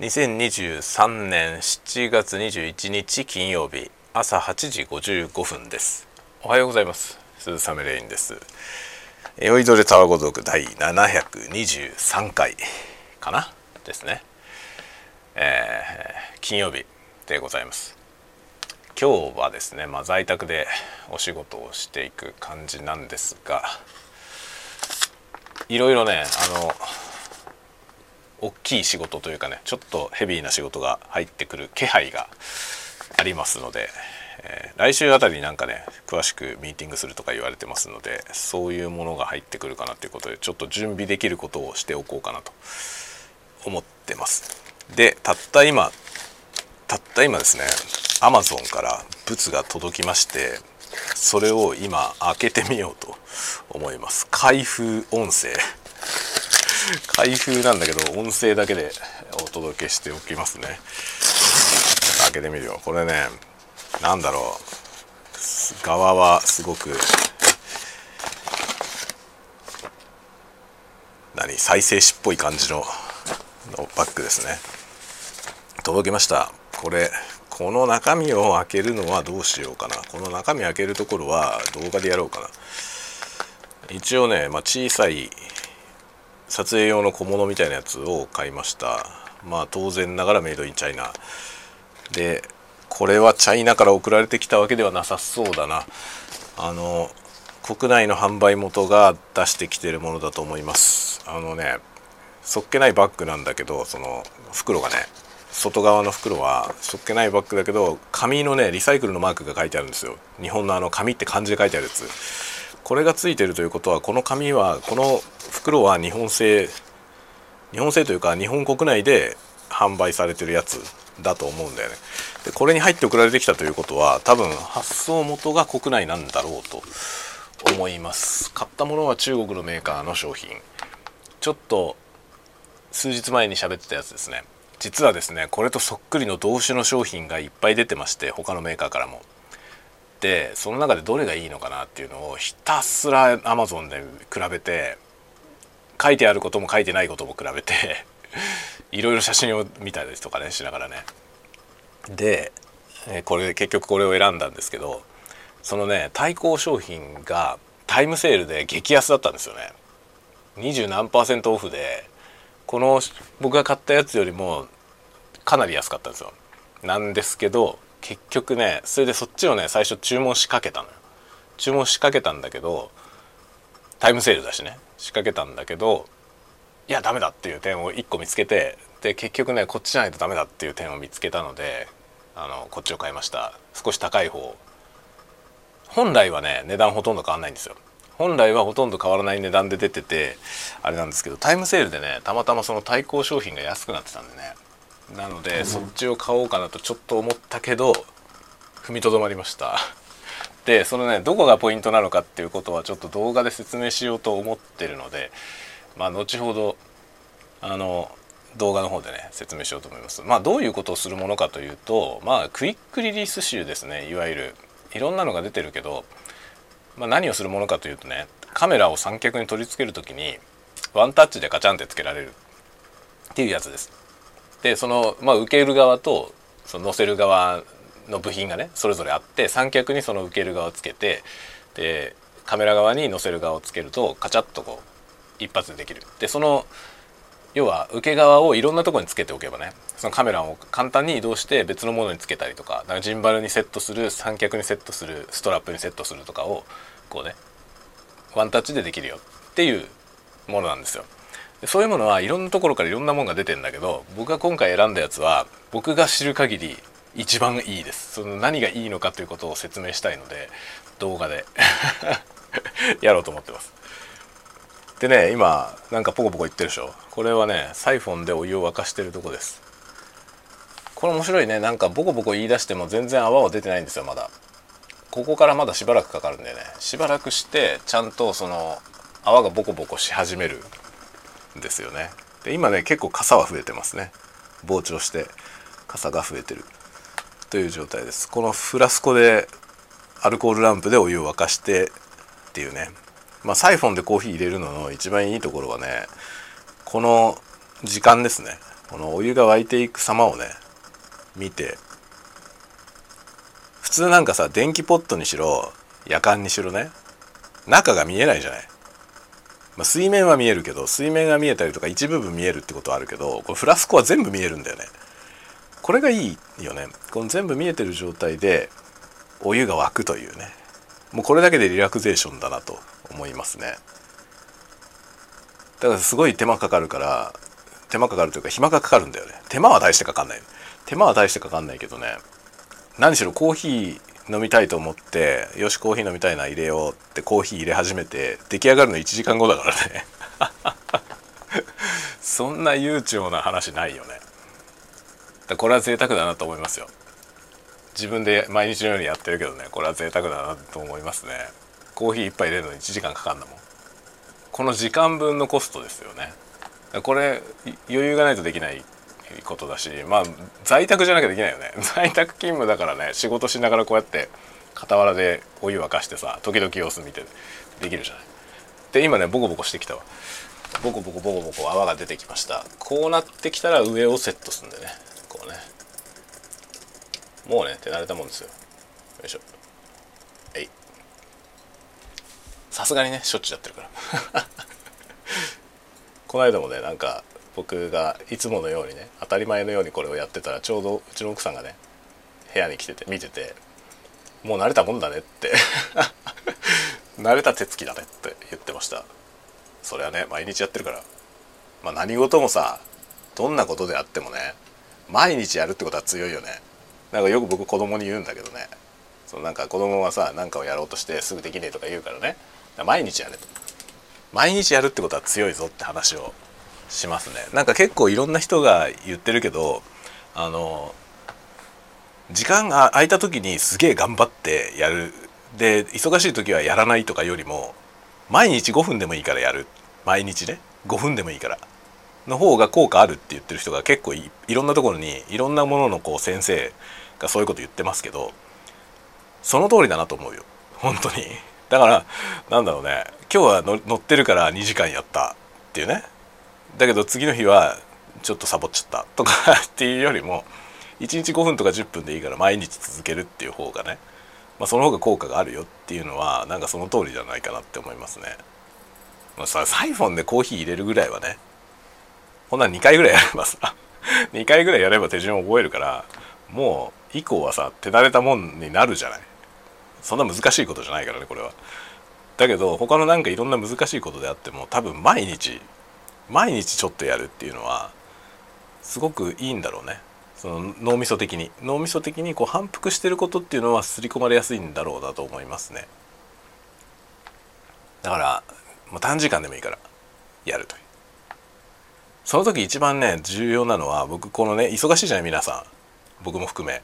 2023年7月21日金曜日朝8時55分です。おはようございます。鈴雨レインです。酔いどれタワゴ族第723回かな？ですね。えー、金曜日でございます。今日はですね、まあ、在宅でお仕事をしていく感じなんですがいろいろねあの大きい仕事というかねちょっとヘビーな仕事が入ってくる気配がありますので、えー、来週あたりになんかね詳しくミーティングするとか言われてますのでそういうものが入ってくるかなということでちょっと準備できることをしておこうかなと思ってます。でたった今たった今ですねアマゾンから物が届きましてそれを今開けてみようと思います。開封音声。開封なんだけど音声だけでお届けしておきますね。開けてみるよ。これね何だろう。側はすごく何再生紙っぽい感じののバッグですね。届きました。これこの中身を開けるのはどうしようかな。この中身開けるところは動画でやろうかな。一応ね、まあ、小さい撮影用の小物みたいなやつを買いました。まあ当然ながらメイドインチャイナ。でこれはチャイナから送られてきたわけではなさそうだな。あの国内の販売元が出してきてるものだと思います。あのねそっけないバッグなんだけどその袋がね外側の袋はそっけないバッグだけど紙のねリサイクルのマークが書いてあるんですよ。日本のあの紙って漢字で書いてあるやつ。これがついてるということはこの紙はこの袋は日本製日本製というか日本国内で販売されてるやつだと思うんだよね。でこれに入って送られてきたということは多分発送元が国内なんだろうと思います。買ったものは中国のメーカーの商品。ちょっと数日前に喋ってたやつですね。実はですねこれとそっくりの同種の商品がいっぱい出てまして他のメーカーからも。でその中でどれがいいのかなっていうのをひたすら Amazon で比べて書いてあることも書いてないことも比べて いろいろ写真を見たりとかねしながらね。でこれ結局これを選んだんですけどそのね対抗商品がタイムセールで激安だったんですよね。二十何パーセントオフでこの僕が買ったやつよりもかなり安かったんですよ。なんですけど結局ねそれでそっちをね最初注文しかけたのよ。注文しかけたんだけどタイムセールだしね。仕掛けたんだけどいやダメだっていう点を1個見つけてで結局ねこっちじゃないとダメだっていう点を見つけたのであのこっちを買いました。少し高い方。本来はね値段ほとんど変わんないんですよ。本来はほとんど変わらない値段で出ててあれなんですけどタイムセールでねたまたまその対抗商品が安くなってたんでねなので、そっちを買おうかなとちょっと思ったけど踏みとどまりました。でそのねどこがポイントなのかっていうことはちょっと動画で説明しようと思ってるのでまあ後ほどあの動画の方でね説明しようと思います。まあどういうことをするものかというとまあクイックリリース集ですね。いわゆるいろんなのが出てるけどまあ、何をするものかというとねカメラを三脚に取り付ける時にワンタッチでガチャンってつけられるっていうやつです。でその、まあ、受ける側とその載せる側の部品がねそれぞれあって三脚にその受ける側をつけてでカメラ側に載せる側をつけるとカチャッとこう一発でできる。でその要は受け側をいろんなところにつけておけばねそのカメラを簡単に移動して別のものにつけたりとかかジンバルにセットする三脚にセットするストラップにセットするとかをこうねワンタッチでできるよっていうものなんですよ。そういうものはいろんなところからいろんなものが出てんだけど僕が今回選んだやつは僕が知る限り一番いいです。その何がいいのかということを説明したいので動画で。やろうと思ってます。でね今なんかポコポコ言ってるでしょ。これはねサイフォンでお湯を沸かしてるとこです。これ面白いね。なんかボコボコ言い出しても全然泡は出てないんですよまだ。ここからまだしばらくかかるんでね。しばらくしてちゃんとその泡がボコボコし始める。ですよね。で今ね結構傘は増えてますね。膨張して傘が増えてる。という状態です。このフラスコでアルコールランプでお湯を沸かしてっていうね。まあサイフォンでコーヒー入れるのの一番いいところはねこの時間ですね。このお湯が沸いていく様をね見て普通なんかさ電気ポットにしろ夜間にしろね中が見えないじゃない、まあ、水面は見えるけど水面が見えたりとか一部分見えるってことはあるけどこれフラスコは全部見えるんだよね。これがいいよね。この全部見えてる状態でお湯が沸くというね。もうこれだけでリラクゼーションだなと思いますね。だからすごい手間かかるから手間かかるというか暇がかかるんだよね。手間は大してかかんない。手間は大してかかんないけどね。何しろコーヒー飲みたいと思ってよしコーヒー飲みたいな入れようってコーヒー入れ始めて出来上がるの1時間後だからね。そんな悠長な話ないよね。だこれは贅沢だなと思いますよ。自分で毎日のようにやってるけどねこれは贅沢だなと思いますね。コーヒー1杯入れるのに1時間かかんだもん。この時間分のコストですよね。これ余裕がないとできないいことだしまあ在宅じゃなきゃできないよね。在宅勤務だからね仕事しながらこうやって傍らでお湯沸かしてさ時々様子見てできるじゃない。で今ねボコボコしてきたわ。ボコボコボコボコ泡が出てきました。こうなってきたら上をセットするんでね。こうね。もうね手慣れたもんですよ。よいしょ。えい。さすがにねしょっちゅうやってるから。この間もねなんか僕がいつものようにね当たり前のようにこれをやってたらちょうどうちの奥さんがね部屋に来てて見てて「もう慣れたもんだね」って 慣れた手つきだねって言ってました。それはね毎日やってるから。まあ何事もさどんなことであってもね毎日やるってことは強いよね。なんかよく僕子供に言うんだけどね。そのなんか子供はさ何かをやろうとしてすぐできねえとか言うからね。毎日やれと。毎日やるってことは強いぞって話をしますね。なんか結構いろんな人が言ってるけどあの時間が空いた時にすげえ頑張ってやる。で忙しい時はやらないとかよりも毎日5分でもいいからやる。毎日ね。5分でもいいから。の方が効果あるって言ってる人が結構いろんなところにいろんなもののこう先生がそういうこと言ってますけどその通りだなと思うよ。本当に。だからなんだろうね。今日は乗ってるから2時間やったっていうね。だけど次の日はちょっとサボっちゃったとか っていうよりも1日5分とか10分でいいから毎日続けるっていう方がね、まあ、その方が効果があるよっていうのはなんかその通りじゃないかなって思いますね。まあ、さサイフォンでコーヒー入れるぐらいはねほんなら2回ぐらいやればさ 2回ぐらいやれば手順を覚えるからもう以降はさ手慣れたもんになるじゃないそんな難しいことじゃないからねこれはだけど他のなんかいろんな難しいことであっても多分毎日毎日ちょっとやるっていうのはすごくいいんだろうね。その脳みそ的に。脳みそ的にこう反復してることっていうのは刷り込まれやすいんだろうなと思いますね。だからもう短時間でもいいからやるという。その時一番ね重要なのは僕このね忙しいじゃない皆さん。僕も含め。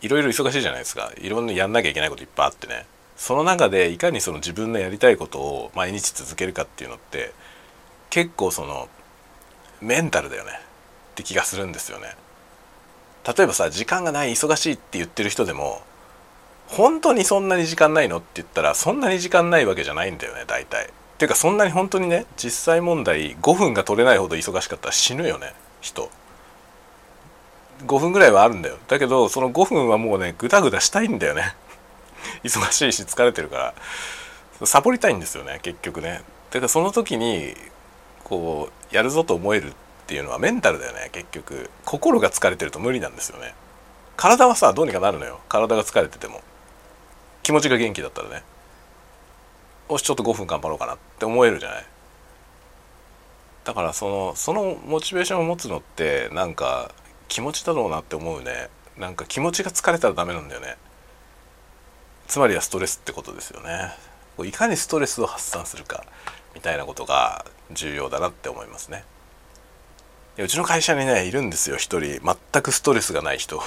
いろいろ忙しいじゃないですか。いろんなやんなきゃいけないこといっぱいあってね。その中でいかにその自分のやりたいことを毎日続けるかっていうのって結構そのメンタルだよね。って気がするんですよね。例えばさ時間がない忙しいって言ってる人でも本当にそんなに時間ないのって言ったらそんなに時間ないわけじゃないんだよね大体。っていうかそんなに本当にね実際問題5分が取れないほど忙しかったら死ぬよね人。5分ぐらいはあるんだよ。だけどその5分はもうねグダグダしたいんだよね。忙しいし疲れてるから。サボりたいんですよね結局ね。だからその時にこうやるぞと思えるっていうのはメンタルだよね結局。心が疲れてると無理なんですよね。体はさどうにかなるのよ。体が疲れてても。気持ちが元気だったらね。よしちょっと5分頑張ろうかなって思えるじゃない。だからそのそのモチベーションを持つのってなんか気持ちだろうなって思うね。なんか気持ちが疲れたらダメなんだよね。つまりはストレスってことですよね。いかにストレスを発散するか。みたいなことが重要だなって思いますね。うちの会社にねいるんですよ。一人。全くストレスがない人。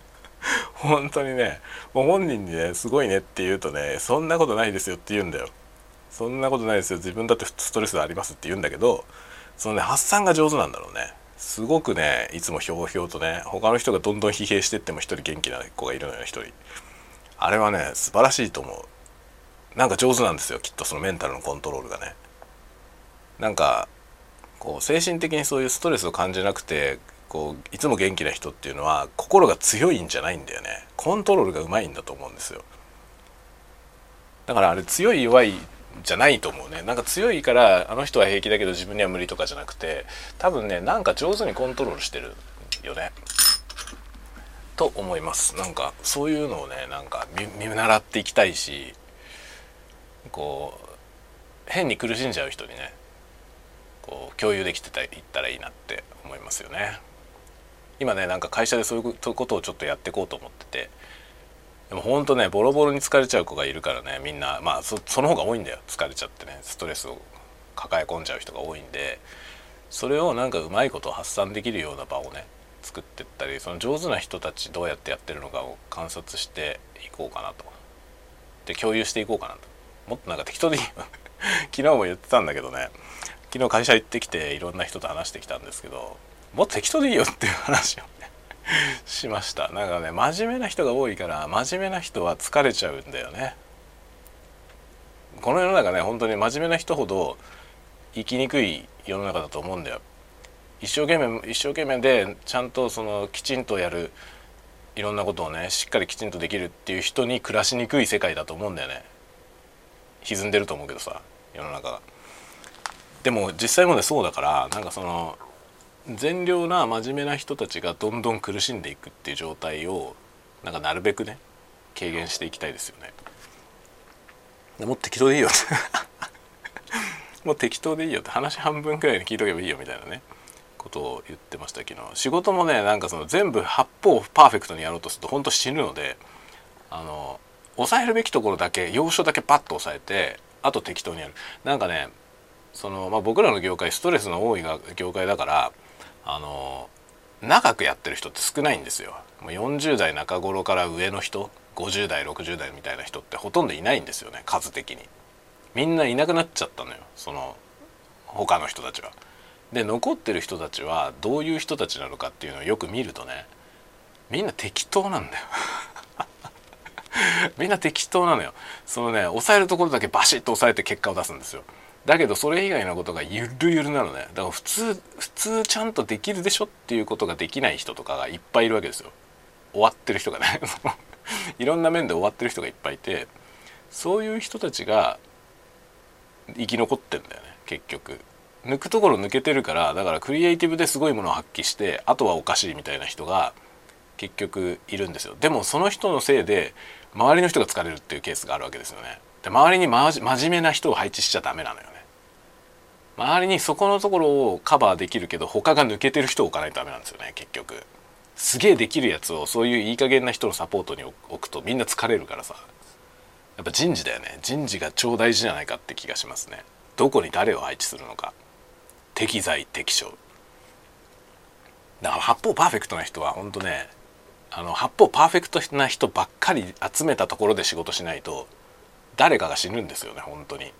本当にね。もう本人にねすごいねって言うとねそんなことないですよって言うんだよ。そんなことないですよ。自分だってストレスありますって言うんだけどそのね発散が上手なんだろうね。すごくねいつもひょうひょうとね他の人がどんどん疲弊してっても一人元気な子がいるのよ一人。あれはね素晴らしいと思う。なんか上手なんですよきっとそのメンタルのコントロールがね。なんかこう精神的にそういうストレスを感じなくてこういつも元気な人っていうのは心が強いんじゃないんだよね。コントロールがうまいんだと思うんですよ。だからあれ強い弱いじゃないと思うね。なんか強いからあの人は平気だけど自分には無理とかじゃなくて多分ねなんか上手にコントロールしてるよね。と思います。なんかそういうのをねなんか見習っていきたいしこう変に苦しんじゃう人にねこう共有できてたいったらいいなって思いますよね。今ねなんか会社でそういうことをちょっとやっていこうと思っててでもほんとねボロボロに疲れちゃう子がいるからねみんなまあその方が多いんだよ疲れちゃってねストレスを抱え込んじゃう人が多いんでそれをなんかうまいこと発散できるような場をね作ってったりその上手な人たちどうやってやってるのかを観察していこうかなと。で共有していこうかなと。もっとなんか適当でいい昨日も言ってたんだけどね。昨日会社行ってきていろんな人と話してきたんですけどもっと適当でいいよっていう話をね しました。なんかね真面目な人が多いから真面目な人は疲れちゃうんだよね。この世の中ね本当に真面目な人ほど生きにくい世の中だと思うんだよ。一生懸命一生懸命でちゃんとそのきちんとやるいろんなことをねしっかりきちんとできるっていう人に暮らしにくい世界だと思うんだよね。歪んでると思うけどさ世の中が。でも実際もねそうだからなんかその善良な真面目な人たちがどんどん苦しんでいくっていう状態をなんかなるべくね軽減していきたいですよね。もう適当でいいよ。ってもう適当でいいよ。って話半分くらいに聞いとけばいいよみたいなね。ことを言ってました。昨日。仕事もねなんかその全部八方パーフェクトにやろうとすると本当死ぬのであの抑えるべきところだけ要所だけパッと抑えてあと適当にやるなんかねその、まあ、僕らの業界ストレスの多いが業界だからあの長くやってる人って少ないんですよ。40代中頃から上の人50代60代みたいな人ってほとんどいないんですよね数的に。みんないなくなっちゃったのよその他の人たちは。で残ってる人たちはどういう人たちなのかっていうのをよく見るとねみんな適当なんだよ みんな適当なのよ。そのね抑えるところだけバシッと抑えて結果を出すんですよ。だけどそれ以外のことがゆるゆるなのね。だから普通普通ちゃんとできるでしょっていうことができない人とかがいっぱいいるわけですよ。終わってる人がね。いろんな面で終わってる人がいっぱいいて。そういう人たちが生き残ってんだよね。結局。抜くところ抜けてるからだからクリエイティブですごいものを発揮してあとはおかしいみたいな人が結局いるんですよ。でもその人のせいで周りの人が疲れるっていうケースがあるわけですよね。で周りに真面目な人を配置しちゃダメなのよね。周りにそこのところをカバーできるけど他が抜けてる人を置かないとダメなんですよね結局。すげえできるやつをそういういい加減な人のサポートに置くとみんな疲れるからさ。やっぱ人事だよね。人事が超大事じゃないかって気がしますね。どこに誰を配置するのか。適材適所。だから八方パーフェクトな人は本当ねあの八方パーフェクトな人ばっかり集めたところで仕事しないと誰かが死ぬんですよね本当に。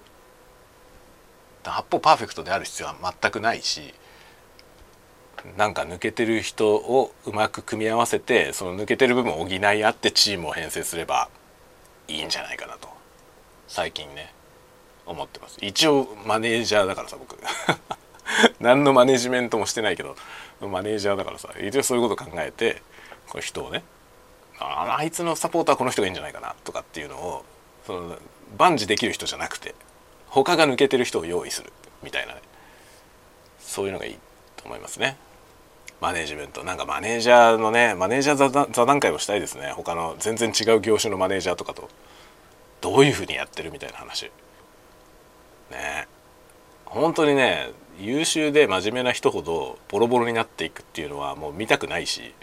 八方パーフェクトである必要は全くないしなんか抜けてる人をうまく組み合わせてその抜けてる部分を補い合ってチームを編成すればいいんじゃないかなと最近ね思ってます。一応マネージャーだからさ僕。何のマネジメントもしてないけどマネージャーだからさ一応そういうこと考えてこの人をねああいつのサポーターこの人がいいんじゃないかなとかっていうのをその万事できる人じゃなくて他が抜けてる人を用意するみたいなね。そういうのがいいと思いますね。マネージメント。なんかマネージャーのねマネージャー座談会をしたいですね。他の全然違う業種のマネージャーとかと。どういうふうにやってるみたいな話。ね。本当にね優秀で真面目な人ほどボロボロになっていくっていうのはもう見たくないし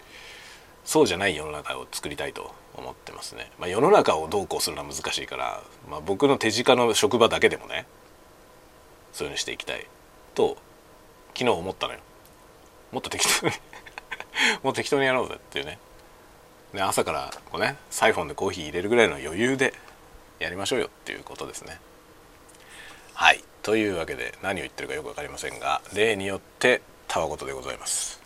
そうじゃない世の中を作りたいと思ってますね、まあ、世の中をどうこうするのは難しいから、まあ、僕の手近の職場だけでもねそういうふうにしていきたいと昨日思ったのよ。もっと適当に もっと適当にやろうぜっていうね。で朝からこうねサイフォンでコーヒー入れるぐらいの余裕でやりましょうよっていうことですね。はい。というわけで何を言ってるかよく分かりませんが例によってたわごとでございます。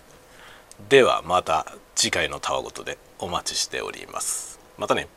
ではまた次回のたわごとでお待ちしております。またね。